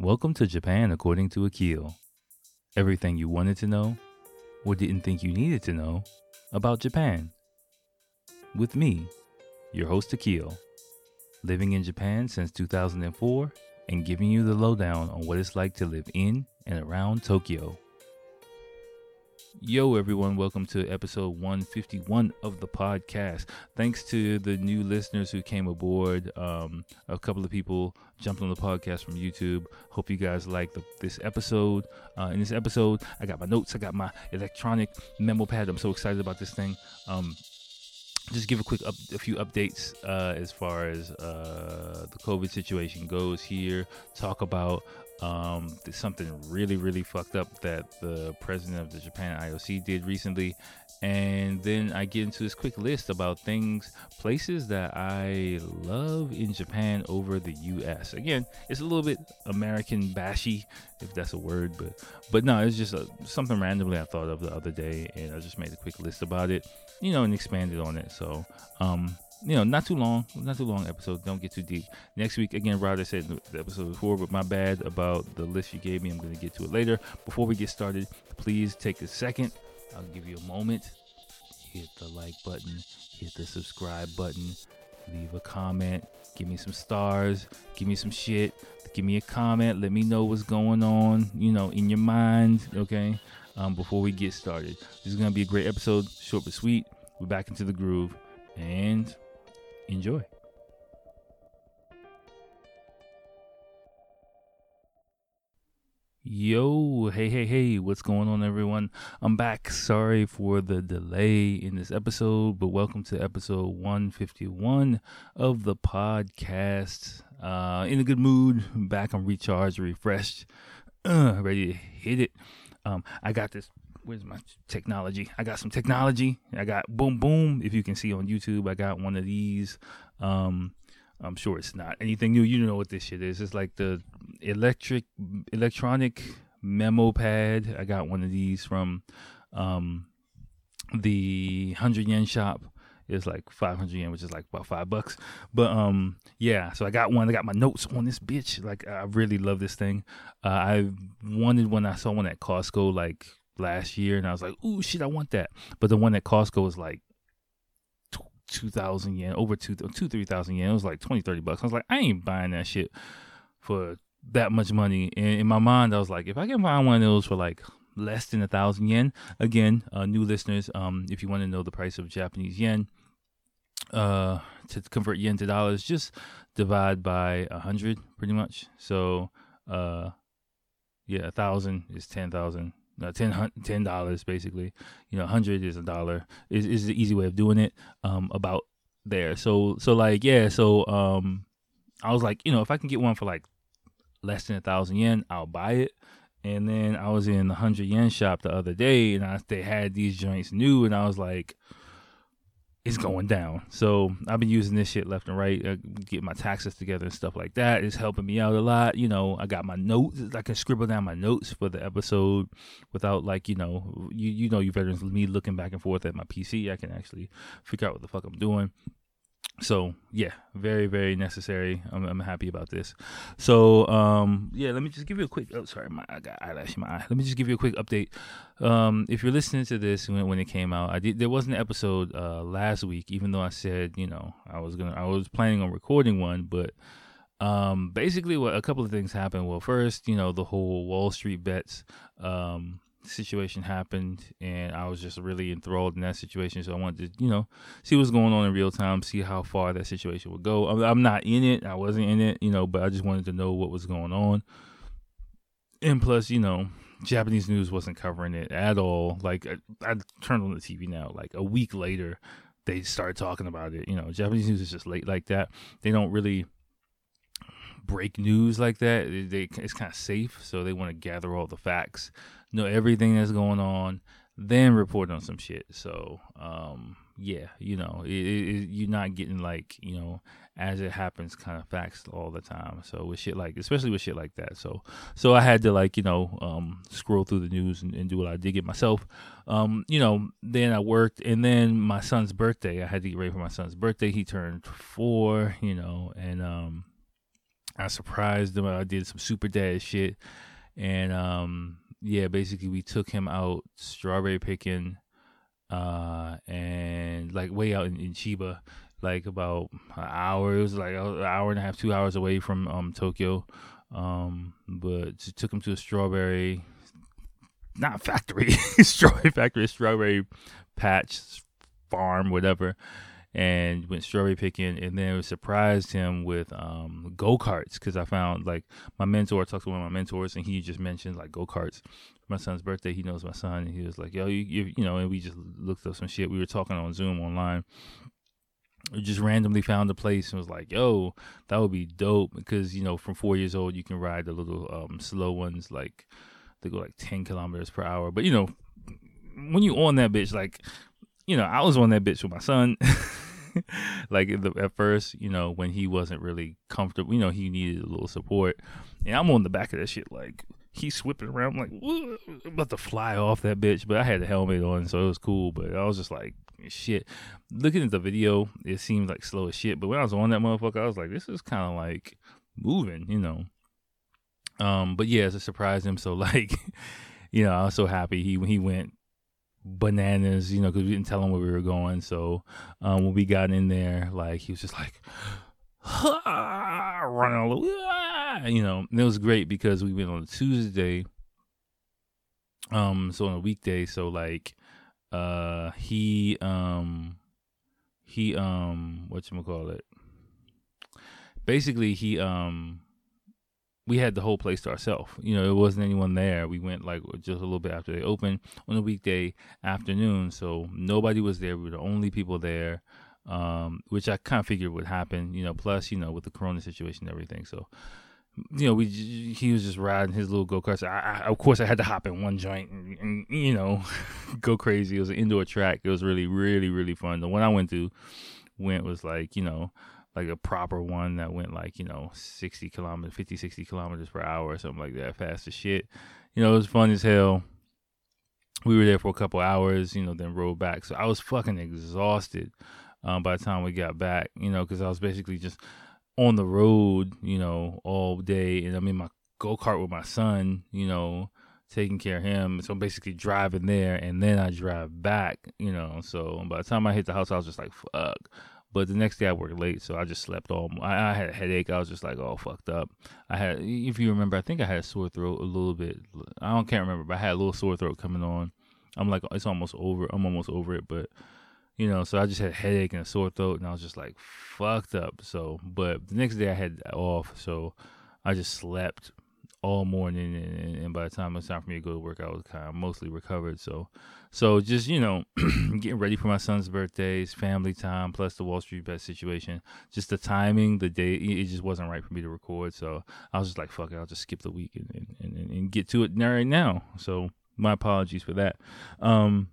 Welcome to Japan according to Akil. Everything you wanted to know or didn't think you needed to know about Japan. With me, your host Akil, living in Japan since 2004 and giving you the lowdown on what it's like to live in and around Tokyo. Yo, everyone, welcome to episode 151 of the podcast. Thanks to the new listeners who came aboard. Um, a couple of people jumped on the podcast from YouTube. Hope you guys like the, this episode. Uh, in this episode, I got my notes, I got my electronic memo pad. I'm so excited about this thing. Um, just give a quick up, a few updates uh, as far as uh, the COVID situation goes here. Talk about um, there's something really, really fucked up that the president of the Japan IOC did recently. And then I get into this quick list about things, places that I love in Japan over the US. Again, it's a little bit American bashy, if that's a word, but but no, it's just a, something randomly I thought of the other day, and I just made a quick list about it, you know, and expanded on it. So, um, you know, not too long, not too long episode. Don't get too deep. Next week, again, Ryder said the episode before, but my bad about the list you gave me. I'm going to get to it later. Before we get started, please take a second. I'll give you a moment. Hit the like button, hit the subscribe button, leave a comment, give me some stars, give me some shit, give me a comment, let me know what's going on, you know, in your mind, okay? Um, before we get started, this is going to be a great episode, short but sweet. We're back into the groove, and enjoy. Yo, hey, hey, hey, what's going on, everyone? I'm back. Sorry for the delay in this episode, but welcome to episode 151 of the podcast. Uh, in a good mood, back. I'm recharged, refreshed, uh, ready to hit it. Um, I got this where's my technology? I got some technology. I got boom boom. If you can see on YouTube, I got one of these. Um, I'm sure it's not anything new. You know what this shit is. It's like the electric electronic memo pad. I got one of these from um, the hundred yen shop. It's like 500 yen, which is like about five bucks. But um, yeah. So I got one. I got my notes on this bitch. Like I really love this thing. Uh, I wanted when I saw one at Costco like last year, and I was like, "Ooh, shit, I want that." But the one at Costco was like two thousand yen, over two, two three thousand yen. It was like 20, 30 bucks. I was like, I ain't buying that shit for that much money. And in my mind, I was like, if I can find one of those for like less than a thousand yen, again, uh, new listeners, um, if you want to know the price of Japanese yen, uh, to convert yen to dollars, just divide by a hundred, pretty much. So, uh, yeah, a thousand is ten thousand no, 10 dollars basically. You know, hundred is a dollar. Is is the easy way of doing it. Um, about there. So so like yeah. So um, I was like, you know, if I can get one for like less than a thousand yen, I'll buy it. And then I was in the hundred yen shop the other day, and I they had these joints new, and I was like, it's going down. So I've been using this shit left and right, uh, get my taxes together and stuff like that. It's helping me out a lot. You know, I got my notes. I can scribble down my notes for the episode without like you know, you you know, you veterans, me looking back and forth at my PC. I can actually figure out what the fuck I'm doing so yeah very very necessary. I'm, I'm happy about this. So um yeah let me just give you a quick oh sorry my i got eyelash in my eye. Let me just give you a quick update. Um if you're listening to this when, when it came out i did there was an episode uh last week even though i said you know i was gonna i was planning on recording one but um basically what a couple of things happened. Well first you know the whole wall street bets um situation happened and I was just really enthralled in that situation. So I wanted to, you know, see what's going on in real time, see how far that situation would go. I'm not in it. I wasn't in it, you know, but I just wanted to know what was going on. And plus, you know, Japanese news wasn't covering it at all. Like I, I turned on the TV now, like a week later, they started talking about it. You know, Japanese news is just late like that. They don't really break news like that. They, they it's kind of safe, so they want to gather all the facts know everything that's going on, then report on some shit. So, um, yeah, you know, it, it, you're not getting like, you know, as it happens kind of facts all the time. So with shit like, especially with shit like that. So, so I had to like, you know, um, scroll through the news and, and do what I did get myself. Um, you know, then I worked and then my son's birthday, I had to get ready for my son's birthday. He turned four, you know, and, um, I surprised him. I did some super dad shit, and um, yeah, basically we took him out strawberry picking, uh, and like way out in, in Chiba, like about an hour. It was like an hour and a half, two hours away from um Tokyo. Um, but took him to a strawberry, not factory, strawberry factory, strawberry patch farm, whatever and went strawberry picking and then surprised him with um, go-karts because i found like my mentor talked to one of my mentors and he just mentioned like go-karts. My son's birthday he knows my son and he was like yo you, you, you know and we just looked up some shit. We were talking on zoom online. We just randomly found a place and was like yo that would be dope because you know from four years old you can ride the little um, slow ones like they go like 10 kilometers per hour. But you know when you on that bitch like you know, I was on that bitch with my son. like the, at first, you know, when he wasn't really comfortable, you know, he needed a little support, and I'm on the back of that shit, like he's whipping around, I'm like I'm about to fly off that bitch. But I had the helmet on, so it was cool. But I was just like, shit. Looking at the video, it seemed like slow as shit. But when I was on that motherfucker, I was like, this is kind of like moving, you know. Um, but yeah, it surprised him. So like, you know, I was so happy he he went bananas, you know, because we didn't tell him where we were going. So um, when we got in there, like he was just like running all over, you know. And it was great because we went on a Tuesday. Um, so on a weekday, so like, uh, he um, he um, what you call it? Basically, he um we had the whole place to ourselves. You know, it wasn't anyone there. We went like just a little bit after they opened on a weekday afternoon, so nobody was there. We were the only people there, um, which I kind of figured would happen. You know, plus you know with the Corona situation and everything, so you know, we he was just riding his little go karts. I, I, of course, I had to hop in one joint and, and, you know go crazy. It was an indoor track. It was really, really, really fun. The one I went to went was like you know like a proper one that went like you know 60 kilometers 50 60 kilometers per hour or something like that fast as shit. You know it was fun as hell. We were there for a couple hours you know then rode back. So i was fucking exhausted um, by the time we got back you know because i was basically just on the road you know all day. And i'm in my go-kart with my son you know taking care of him. So i'm basically driving there and then i drive back you know. So by the time i hit the house i was just like fuck but the next day I worked late, so I just slept all. I, I had a headache. I was just like, all fucked up. I had, if you remember, I think I had a sore throat a little bit. I don't can't remember, but I had a little sore throat coming on. I'm like, it's almost over. I'm almost over it, but you know, so I just had a headache and a sore throat, and I was just like fucked up. So, but the next day I had off, so I just slept all morning, and, and, by the time it was time for me to go to work, I was kind of mostly recovered. So, so just you know, getting ready for my son's birthdays, family time, plus the Wall Street bet situation. Just the timing, the day, it just wasn't right for me to record. So I was just like, fuck it, I'll just skip the week and and, and, and get to it right now. So my apologies for that. Um,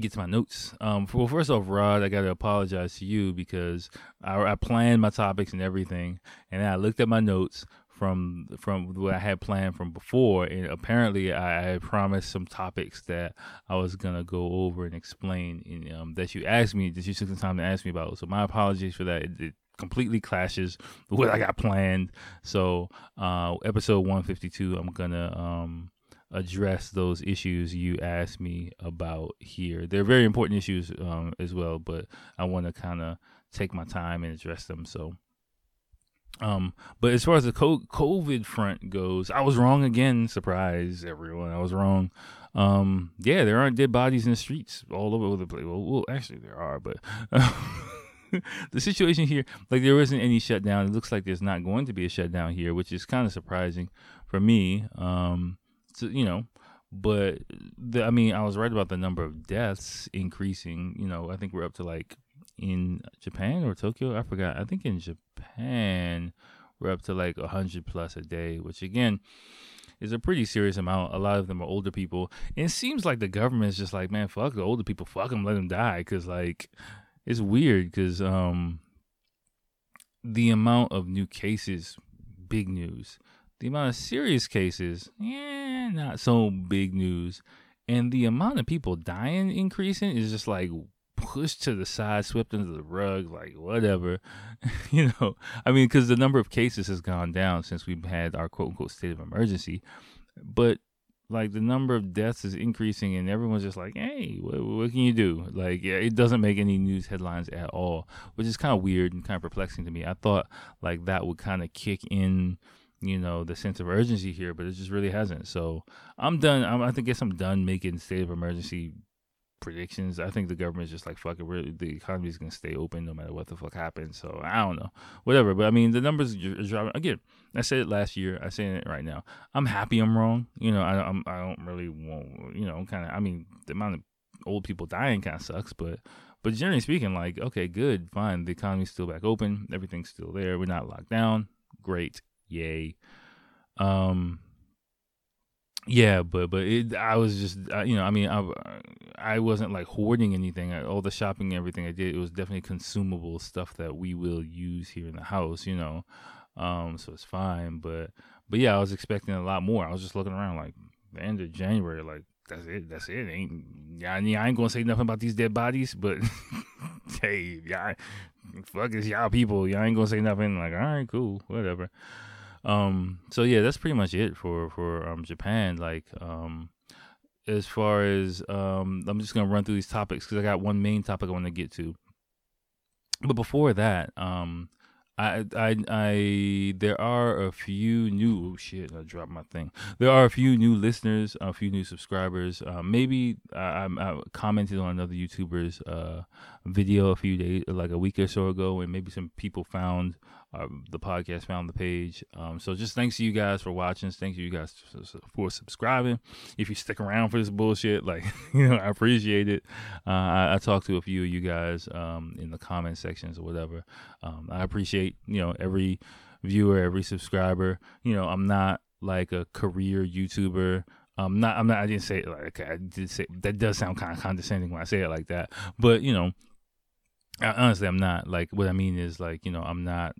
get to my notes. Um, well, first off, Rod, I got to apologize to you because I, I planned my topics and everything, and I looked at my notes from from what I had planned from before, and apparently I, I promised some topics that I was gonna go over and explain, and um, that you asked me, that you took the time to ask me about. So my apologies for that. It, it completely clashes with what I got planned. So uh, episode 152, I'm gonna um, address those issues you asked me about here. They're very important issues um, as well, but I want to kind of take my time and address them. So um, but as far as the COVID front goes, I was wrong again. Surprise, everyone! I was wrong. Um, yeah, there aren't dead bodies in the streets all over the place. Well, well actually, there are, but the situation here, like there isn't any shutdown. It looks like there's not going to be a shutdown here, which is kind of surprising for me. Um, so, you know, but the, I mean, I was right about the number of deaths increasing. You know, I think we're up to like in Japan or Tokyo. I forgot. I think in Japan we're up to like a hundred plus a day, which again is a pretty serious amount. A lot of them are older people. And it seems like the government is just like, man, fuck the older people, fuck them, let them die, because like it's weird because um the amount of new cases, big news. The amount of serious cases, yeah, not so big news. And the amount of people dying increasing is just like pushed to the side, swept under the rug, like whatever, you know. I mean, because the number of cases has gone down since we've had our quote unquote state of emergency, but like the number of deaths is increasing, and everyone's just like, "Hey, what, what can you do?" Like, yeah, it doesn't make any news headlines at all, which is kind of weird and kind of perplexing to me. I thought like that would kind of kick in you know the sense of urgency here, but it just really hasn't. So I'm done. I'm, I think guess I'm done making state of emergency predictions. I think the government's just like fuck it. We're, the economy's gonna stay open no matter what the fuck happens. So I don't know, whatever. But I mean, the numbers are driving again. I said it last year. I say it right now. I'm happy I'm wrong. You know, I I'm, I don't really want. You know, kind of. I mean, the amount of old people dying kind of sucks, but but generally speaking, like okay, good, fine. The economy's still back open. Everything's still there. We're not locked down. Great, yay. Um, yeah, but but it, I was just uh, you know I mean I I wasn't like hoarding anything. I, all the shopping, everything I did, it was definitely consumable stuff that we will use here in the house. You know, um, so it's fine. But but yeah, I was expecting a lot more. I was just looking around like the end of January, like that's it, that's it. Ain't yeah, I ain't gonna say nothing about these dead bodies, but hey, y'all, fuck is y'all people. Y'all ain't gonna say nothing. Like all right, cool, whatever. Um, so yeah, that's pretty much it for for um Japan. Like um, as far as um, I'm just gonna run through these topics because I got one main topic I want to get to. But before that, um, I, I, I, there are a few new. Oh shit! I dropped my thing. There are a few new listeners, a few new subscribers. Uh, maybe I, I, commented on another YouTuber's uh, video a few days, like a week or so ago, and maybe some people found uh, the podcast, found the page. Um, so just thanks to you guys for watching. Thanks to you guys for subscribing. If you stick around for this bullshit, like you know, I appreciate it. Uh, I, I, talked to a few of you guys um, in the comment sections or whatever. Um, I appreciate you know every viewer, every subscriber. You know, I'm not like a career YouTuber. I'm not. I'm not. I didn't say it like I did say that. Does sound kind of condescending when I say it like that. But you know, honestly, I'm not. Like what I mean is like you know, I'm not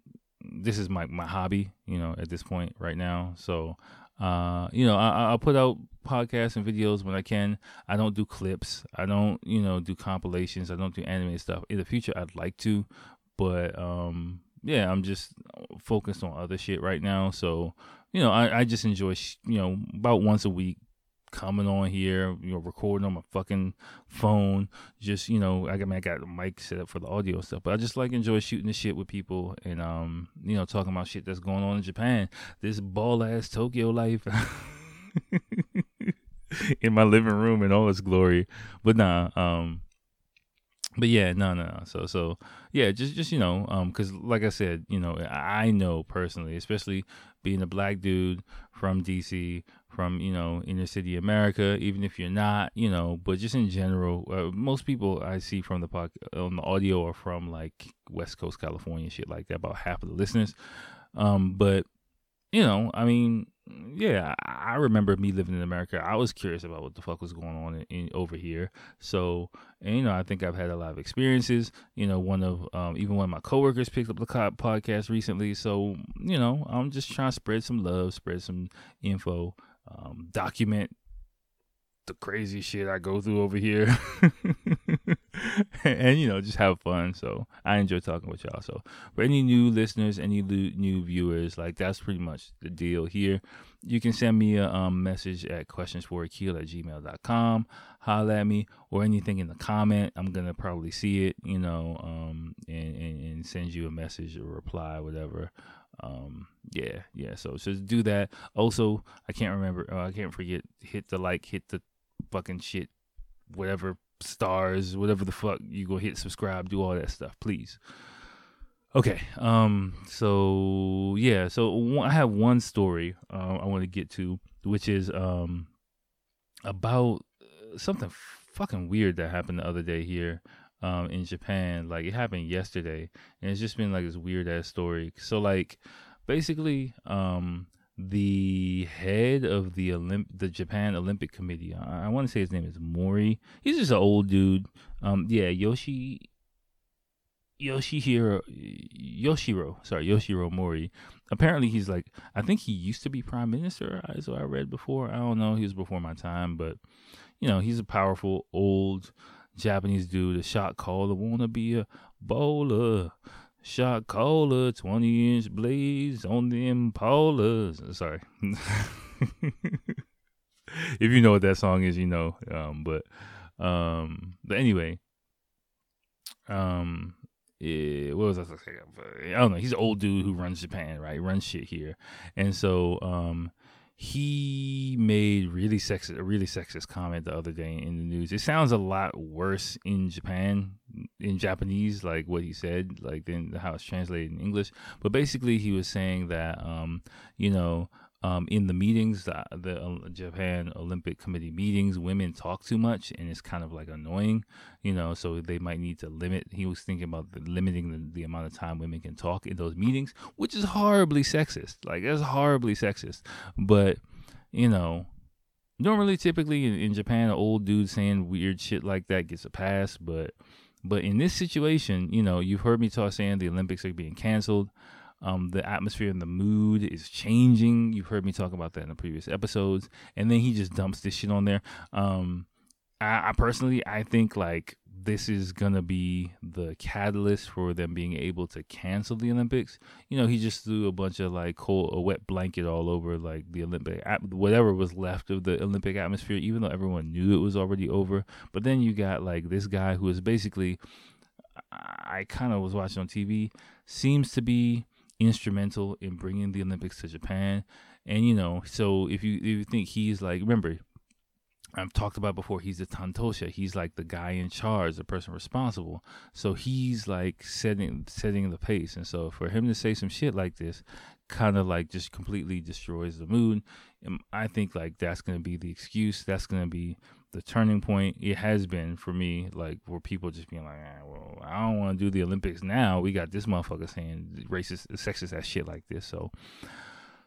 this is my my hobby, you know, at this point right now. So, uh, you know, I, I'll put out podcasts and videos when I can. I don't do clips. I don't, you know, do compilations. I don't do anime stuff. In the future, I'd like to, but um, yeah, I'm just focused on other shit right now. So, you know, I, I just enjoy, you know, about once a week coming on here, you know, recording on my fucking phone. Just you know, I got I got a mic set up for the audio stuff, but I just like enjoy shooting the shit with people and um, you know, talking about shit that's going on in Japan. This ball ass Tokyo life. in my living room in all its glory. But nah, um but yeah, no, no, no. So, so yeah, just, just you know, um, because like I said, you know, I know personally, especially being a black dude from DC, from you know inner city America, even if you're not, you know, but just in general, uh, most people I see from the pod, on the audio are from like West Coast California, shit like that. About half of the listeners, um, but you know, I mean, yeah, I remember me living in America. I was curious about what the fuck was going on in, in, over here. So, and, you know, I think I've had a lot of experiences. You know, one of um, even one of my coworkers picked up the podcast recently. So, you know, I'm just trying to spread some love, spread some info, um, document the crazy shit I go through over here. and you know, just have fun. So I enjoy talking with y'all. So for any new listeners, any new viewers, like that's pretty much the deal here. You can send me a um, message at questionsforakeel at gmail.com. Holla at me or anything in the comment. I'm gonna probably see it, you know, um, and, and, and send you a message or reply, whatever um yeah yeah so just do that also i can't remember uh, i can't forget hit the like hit the fucking shit, whatever stars, whatever the fuck you go hit subscribe, do all that stuff, please. Okay, um, so yeah, so I have one story uh, I want to get to, which is um about something fucking weird that happened the other day here um in Japan. Like it happened yesterday, and it's just been like this weird ass story. So like basically, um, the head of the Olymp- the Japan Olympic Committee. I, I want to say his name is Mori. He's just an old dude. Um, yeah, Yoshi. Yoshihiro, Yoshiro, sorry, Yoshiro Mori. Apparently, he's like, I think he used to be prime minister, as I read before. I don't know, he was before my time, but you know, he's a powerful old Japanese dude, a shot caller, wanna be a bowler. Shot caller, 20 inch blades on the Impalas. Sorry. if you know what that song is, you know. Um, but um, but anyway, um, yeah, what was I saying? I don't know. He's an old dude who runs Japan, right? Runs shit here, and so um, he made really sexist a really sexist comment the other day in the news. It sounds a lot worse in Japan in Japanese, like what he said, like than how it's translated in English. But basically, he was saying that um, you know um, in the meetings, the, the uh, Japan Olympic Committee meetings, women talk too much, and it's kind of like annoying, you know. So they might need to limit. He was thinking about limiting the, the, amount of time women can talk in those meetings, which is horribly sexist. Like that's horribly sexist. But you know, normally, typically in, in Japan, an old dude saying weird shit like that gets a pass. But but in this situation, you know, you've heard me talk saying the Olympics are being canceled. Um, the atmosphere and the mood is changing. You've heard me talk about that in the previous episodes. And then he just dumps this shit on there. Um, I, I personally, I think like this is gonna be the catalyst for them being able to cancel the Olympics. You know, he just threw a bunch of like cold, a wet blanket all over like the Olympic, whatever was left of the Olympic atmosphere, even though everyone knew it was already over. But then you got like this guy who is basically, I kind of was watching on TV, seems to be instrumental in bringing the Olympics to Japan. And you know, so if you if you think he's like, remember, I've talked about before. He's the tantosha. He's like the guy in charge, the person responsible. So he's like setting setting the pace. And so for him to say some shit like this, kind of like just completely destroys the mood. And I think like that's gonna be the excuse. That's gonna be the turning point it has been for me, like where people just being like, ah, well, I don't want to do the Olympics now. We got this motherfucker saying racist, sexist ass shit like this. So,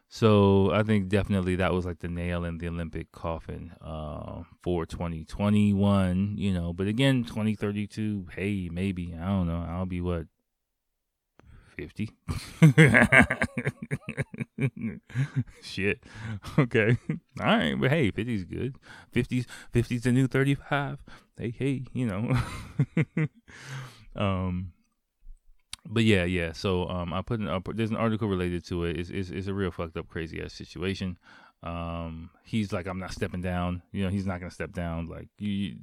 so I think definitely that was like the nail in the Olympic coffin uh, for 2021. You know, but again, 2032, hey, maybe I don't know. I'll be what 50. Shit. Okay. All right. But hey, 50 is good. 50's 50's the new 35. Hey, hey, you know. um but yeah, yeah. So um I put, an, there's an article related to it. It's, it's, it's a real fucked up crazy ass situation. Um he's like I'm not stepping down. You know, he's not going to step down like you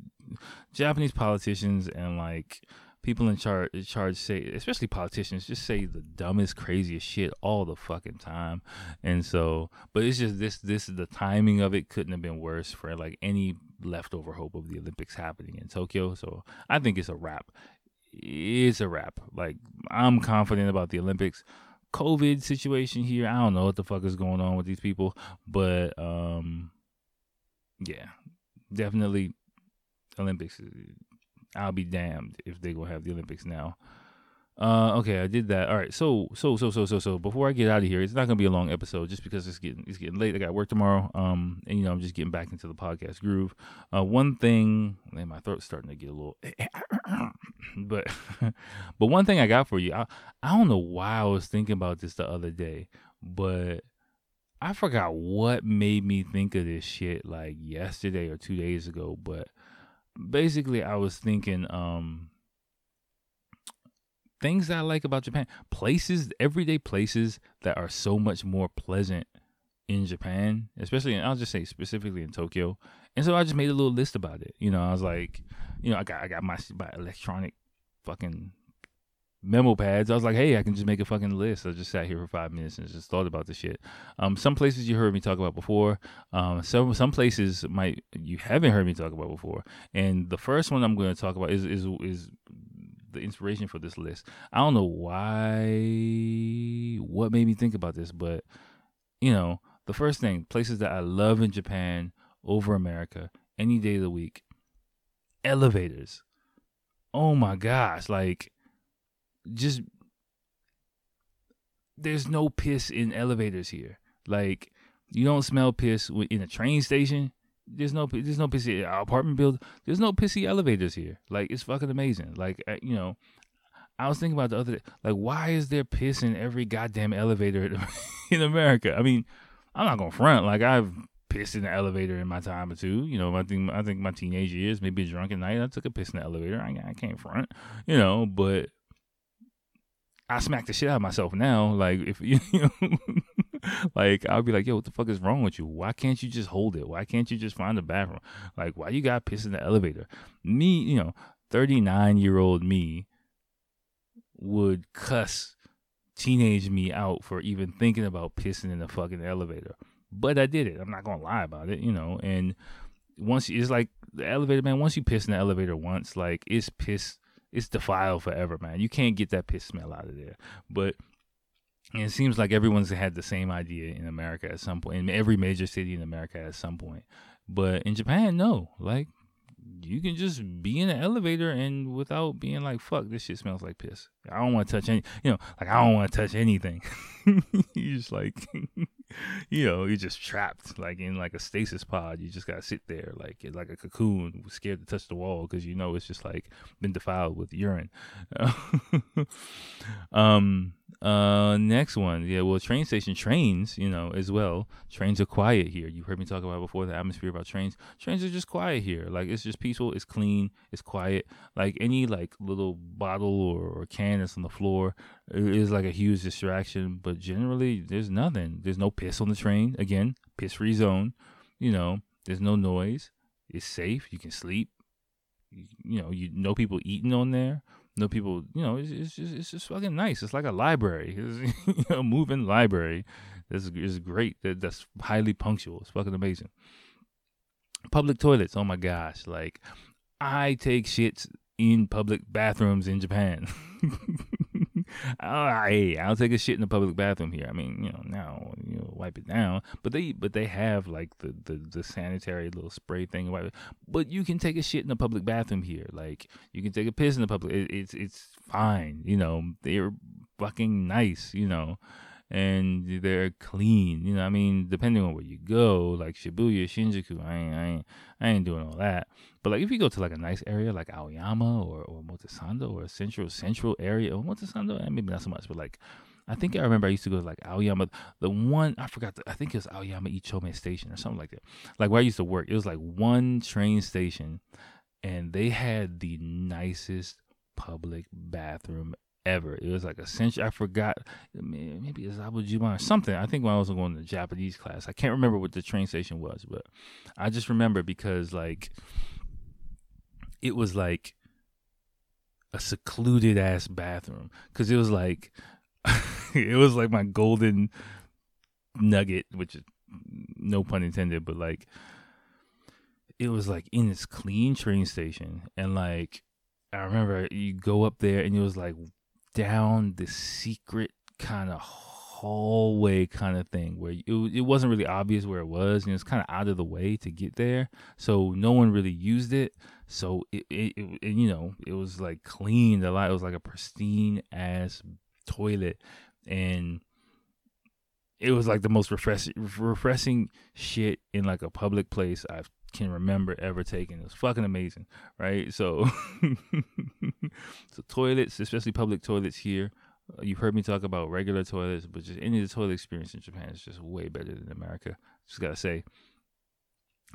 Japanese politicians and like people in charge charge say especially politicians just say the dumbest craziest shit all the fucking time. And so but it's just this this is the timing of it couldn't have been worse for like any leftover hope of the olympics happening in tokyo. So i think it's a wrap. It's a wrap. Like i'm confident about the olympics. Covid situation here i don't know what the fuck is going on with these people but um yeah definitely olympics I'll be damned if they go have the Olympics now. Uh, okay, I did that. All right, so so so so so so before I get out of here, it's not gonna be a long episode just because it's getting it's getting late. I got work tomorrow. Um, and you know I'm just getting back into the podcast groove. Uh, one thing, man, my throat's starting to get a little, but but one thing I got for you, I I don't know why I was thinking about this the other day, but I forgot what made me think of this shit like yesterday or two days ago, but basically I was thinking um things that I like about Japan, places, everyday places that are so much more pleasant in Japan, especially and I'll just say specifically in Tokyo. And so I just made a little list about it. You know, I was like, you know, I got I got my, my electronic fucking memo pads. I was like, hey, I can just make a fucking list. I just sat here for five minutes and just thought about the shit. Um, some places you heard me talk about before. Um, some some places might you haven't heard me talk about before. And the first one I'm going to talk about is is is the inspiration for this list. I don't know why, what made me think about this, but you know, the first thing, places that I love in Japan over America any day of the week, elevators. Oh my gosh, like just there's no piss in elevators here. Like you don't smell piss in a train station. There's no there's no pissy apartment build. There's no pissy elevators here. Like it's fucking amazing. Like you know, I was thinking about the other day. Like why is there piss in every goddamn elevator in America? I mean, I'm not gonna front. Like I've pissed in the elevator in my time or two. You know, I think I think my teenage years, maybe a drunken night, I took a piss in the elevator. I, I can't front, you know, but I smack the shit out of myself now. Like if you know, like I'll be like, yo, what the fuck is wrong with you? Why can't you just hold it? Why can't you just find a bathroom? Like why you got piss in the elevator? Me, you know, thirty nine year old me would cuss teenage me out for even thinking about pissing in the fucking elevator. But I did it. I'm not gonna lie about it, you know. And once it's like the elevator, man. Once you piss in the elevator once, like it's piss, it's defiled forever, man. You can't get that piss smell out of there. But it seems like everyone's had the same idea in America at some point. In every major city in America at some point. But in Japan, no. Like you can just be in an elevator and without being like, fuck, this shit smells like piss. I don't want to touch any, you know, like I don't want to touch anything. you just like, you know, you're just trapped like in like a stasis pod. You just gotta sit there like like a cocoon, scared to touch the wall because you know it's just like been defiled with urine. um, uh, next one, yeah. Well, train station trains, you know, as well. Trains are quiet here. You heard me talk about before the atmosphere about trains. Trains are just quiet here. Like it's just peaceful. It's clean. It's quiet. Like any like little bottle or, or can that's on the floor is like a huge distraction. But generally, there's nothing. There's no piss on the train. Again, piss free zone. You know, there's no noise. It's safe. You can sleep. You, you know, you know people eating on there no people, you know, it's, it's just it's just fucking nice. It's like a library, it's, a moving library. This is great. That, that's highly punctual. It's fucking amazing. Public toilets. Oh my gosh, like I take shits in public bathrooms in Japan. Oh, I, I'll take a shit in the public bathroom here. I mean, you know, now you know, wipe it down. But they, but they have like the the, the sanitary little spray thing. But you can take a shit in the public bathroom here. Like you can take a piss in the public. It, it's it's fine. You know, they're fucking nice. You know and they're clean. You know, I mean, depending on where you go, like Shibuya, Shinjuku, I ain't, I ain't, I ain't doing all that. But like, if you go to like a nice area like Aoyama or or Omotesando or central central area, or Omotesando, eh, maybe not so much, but like. I think I remember I used to go to like Aoyama. The one I forgot. The, I think it was Aoyama Ichome Station or something like that. Like where I used to work, it was like one train station, and they had the nicest public bathroom ever. It was like a century. I forgot. Maybe it's Azabu-Juban or something. I think when I was going to Japanese class, I can't remember what the train station was, but I just remember because like it was like a secluded ass bathroom. Because it was like it was like my golden nugget, which is no pun intended, but like it was like in this clean train station. And like I remember you go up there and it was like down the secret kind of hallway kind of thing where it, it wasn't really obvious where it was and it was kind of out of the way to get there. So no one really used it so it, it, it, you know it was like cleaned a lot it was like a pristine ass toilet and it was like the most refreshing refreshing shit in like a public place I've can remember ever taking. It was fucking amazing, right? So, so toilets, especially public toilets here. Uh, you've heard me talk about regular toilets, but just any of the toilet experience in Japan is just way better than America. Just gotta say.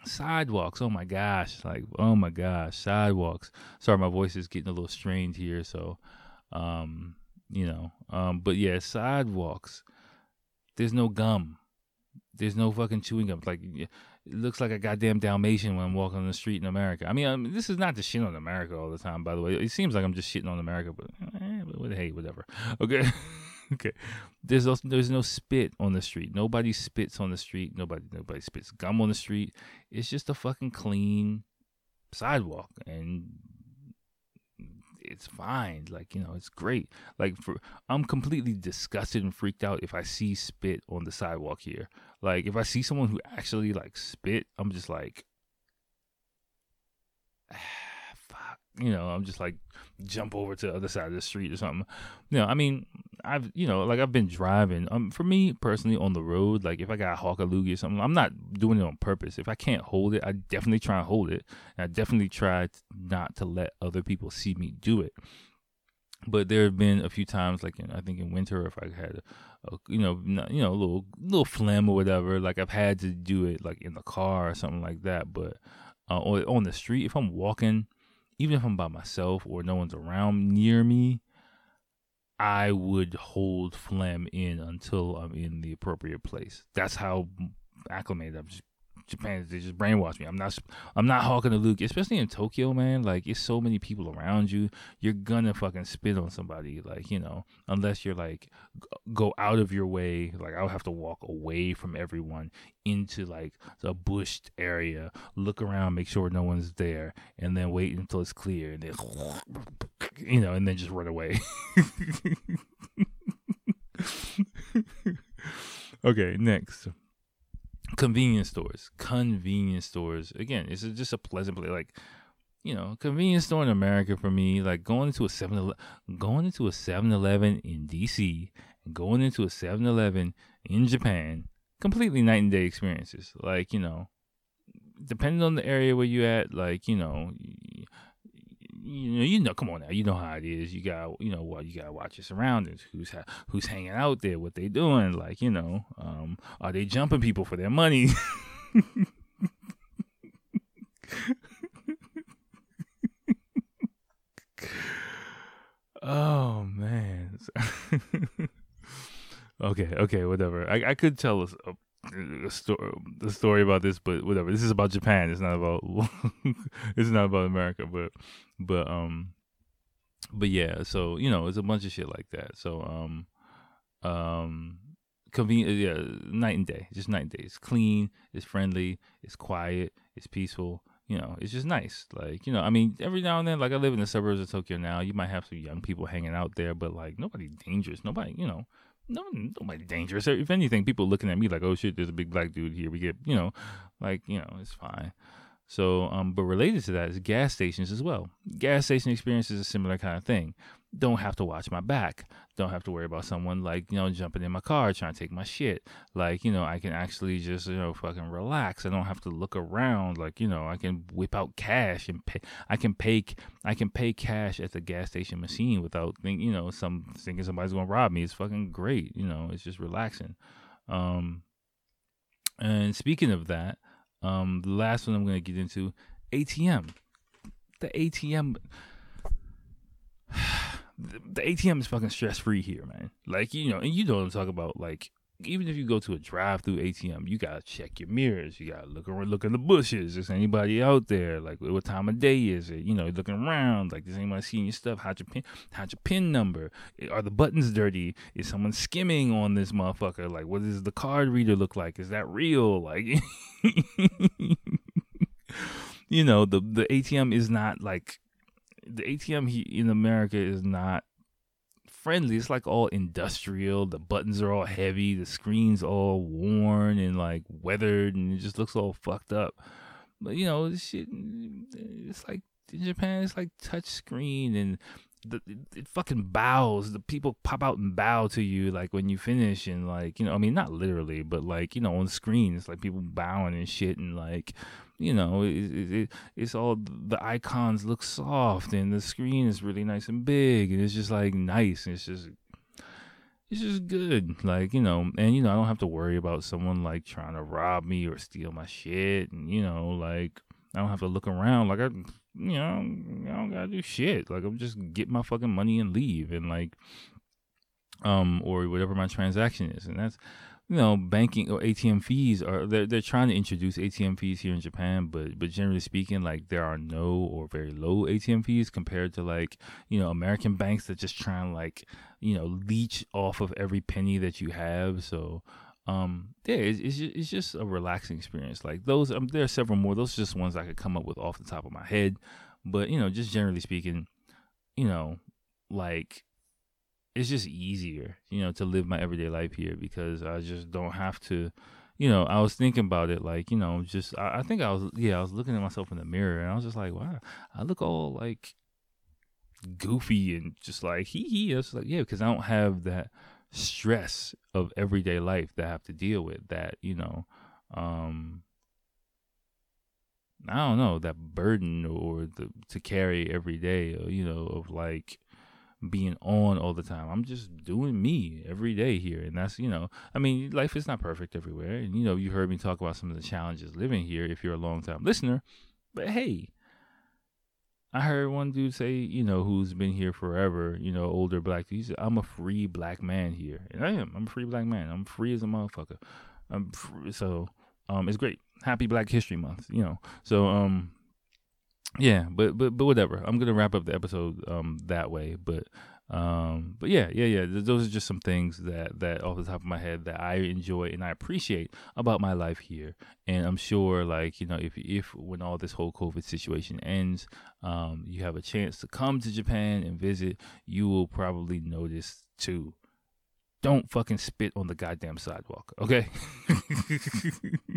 Sidewalks, oh my gosh, like oh my gosh, sidewalks. Sorry, my voice is getting a little strained here, so um, you know, um, but yeah, sidewalks. There's no gum. There's no fucking chewing gum. Like it looks like a goddamn Dalmatian when I'm walking on the street in America. I mean, I um, mean, this is not to shit on America all the time, by the way. It seems like I'm just shitting on America, but, eh, but hey, whatever. Okay. okay. There's also, there's no spit on the street. Nobody spits on the street. Nobody nobody spits gum on the street. It's just a fucking clean sidewalk, and it's fine. Like, you know, it's great. Like for I'm completely disgusted and freaked out if I see spit on the sidewalk here. Like if I see someone who actually like spit, I'm just like ah, fuck. You know, I'm just like jump over to the other side of the street or something. You know, I mean, I've you know, like I've been driving. Um, for me personally, on the road, like if I got a hawk a loogie or something, I'm not doing it on purpose. If I can't hold it, I definitely try and hold it. And I definitely try not to let other people see me do it. but there have been a few times, like in, I think in winter, if I had, a, you know, not, you know, a little little phlegm or whatever, like I've had to do it like in the car or something like that. But uh, or on the street, if I'm walking, even if I'm by myself or no one's around near me, I would hold phlegm in until I'm in the appropriate place. That's how acclimated I'm just Japan they just brainwash me. I'm not I'm not hawking the Luke, especially in Tokyo, man. Like it's so many people around you. You're gonna fucking spit on somebody, like you know, unless you're like go out of your way. Like I'll have to walk away from everyone into like a bushed area, look around, make sure no one's there, and then wait until it's clear, and then you know, and then just run away. okay, next convenience stores. Convenience stores. Again it's just a pleasant place like you know convenience store in america for me like going into a 7-eleven going into a 7-eleven in dc going into a 7-eleven in japan completely night and day experiences. Like you know depending on the area where you at like you know you know, you know, come on now, you know how it is. You got, you know, what you gotta watch your surroundings. Who's ha- who's hanging out there? What they doing? Like, you know, um, are they jumping people for their money? oh man. okay, okay, whatever. I I could tell us a, a story, about this, but whatever. This is about Japan. It's not about. it's not about America, but but um, but yeah. So you know, it's a bunch of shit like that. So um, um, convenient. Yeah, night and day. Just night and day. It's clean. It's friendly. It's quiet. It's peaceful. You know, it's just nice. Like you know, I mean, every now and then, like I live in the suburbs of Tokyo now. You might have some young people hanging out there, but like nobody dangerous. Nobody, you know no, nobody dangerous. If anything, people looking at me like, oh shit, there's a big black dude here. We get, you know, like, you know, it's fine. So, um, but related to that is gas stations as well. Gas station experience is a similar kind of thing. Don't have to watch my back. Don't have to worry about someone like, you know, jumping in my car trying to take my shit. Like, you know, I can actually just, you know, fucking relax. I don't have to look around. Like, you know, I can whip out cash and pay. I can pay. I can pay cash at the gas station machine without think, you know, some thinking somebody's gonna rob me. It's fucking great. You know, it's just relaxing. Um, and speaking of that, um, the last one I'm to get into ATM. The ATM. The ATM is fucking stress free here, man. Like you know, and you know what I'm talking about. Like even if you go to a drive-through ATM, you gotta check your mirrors. You gotta look around, look in the bushes. Is anybody out there? Like, what time of day is it? You know, looking around. Like, does anybody seeing your stuff? How's your pin? How's your pin number? Eh, are the buttons dirty? Is someone skimming on this motherfucker? Like, what does the card reader look like? Is that real? Like, you know, the the ATM is not like the ATM in America is not friendly. It's like all industrial. The buttons are all heavy. The screen's all worn and like weathered, and it just looks all fucked up. But you know, shit. It's like in Japan. It's like touch screen and. The, it, it fucking bows. The people pop out and bow to you like when you finish, and like you know, I mean, not literally, but like you know, on screen, it's like people bowing and shit, and like you know, it, it, it's all the icons look soft and the screen is really nice and big and it's just like nice. and It's just it's just good. Like, you know, and you know, I don't have to worry about someone like trying to rob me or steal my shit and you know, like I don't have to look around like I you know, I don't gotta do shit. Like I'm just get my fucking money and leave and like um or whatever my transaction is. And that's you know, banking or ATM fees are they're they're trying to introduce ATM fees here in Japan, but but generally speaking, like there are no or very low ATM fees compared to like you know American banks that just try and like you know leech off of every penny that you have. So um yeah, it's it's just, it's just a relaxing experience. Like those, um, there are several more. Those are just ones I could come up with off the top of my head, but you know, just generally speaking, you know, like it's just easier, you know, to live my everyday life here because I just don't have to, you know, I was thinking about it like, you know, just I, I, think I was yeah, I was looking at myself in the mirror and I was just like, wow, I look all like goofy and just like he he. I was like, yeah, because I don't have that stress of everyday life that I have to deal with. That, you know, um I don't know, that burden or the to carry every day, you know, of like being on all the time. I'm just doing me every day here. And that's, you know, I mean, life is not perfect everywhere. And, you know, you heard me talk about some of the challenges living here if you're a long time listener. But hey, I heard one dude say, you know, who's been here forever, you know, older black dude. He said, I'm a free black man here. And I am. I'm a free black man. I'm free as a motherfucker. I'm free, so um it's great. Happy Black History Month, you know. So um yeah, but but but whatever. I'm gonna wrap up the episode um that way. But um but yeah yeah yeah those are just some things that that off the top of my head that i enjoy and i appreciate about my life here and i'm sure like you know if if when all this whole covid situation ends um you have a chance to come to japan and visit you will probably notice too don't fucking spit on the goddamn sidewalk okay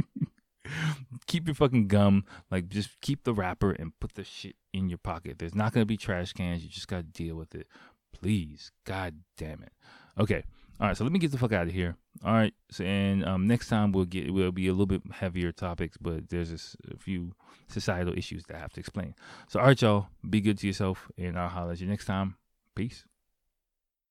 keep your fucking gum. Like, just keep the wrapper and put the shit in your pocket. There's not gonna be trash cans. You just gotta deal with it. Please, god damn it. Okay. All right, so let me get the fuck out of here. All right, so and um, next time we'll get we'll be a little bit heavier topics, but there's just a few societal issues that I have to explain. So, all right, y'all, be good to yourself, and I'll holler at you next time. Peace.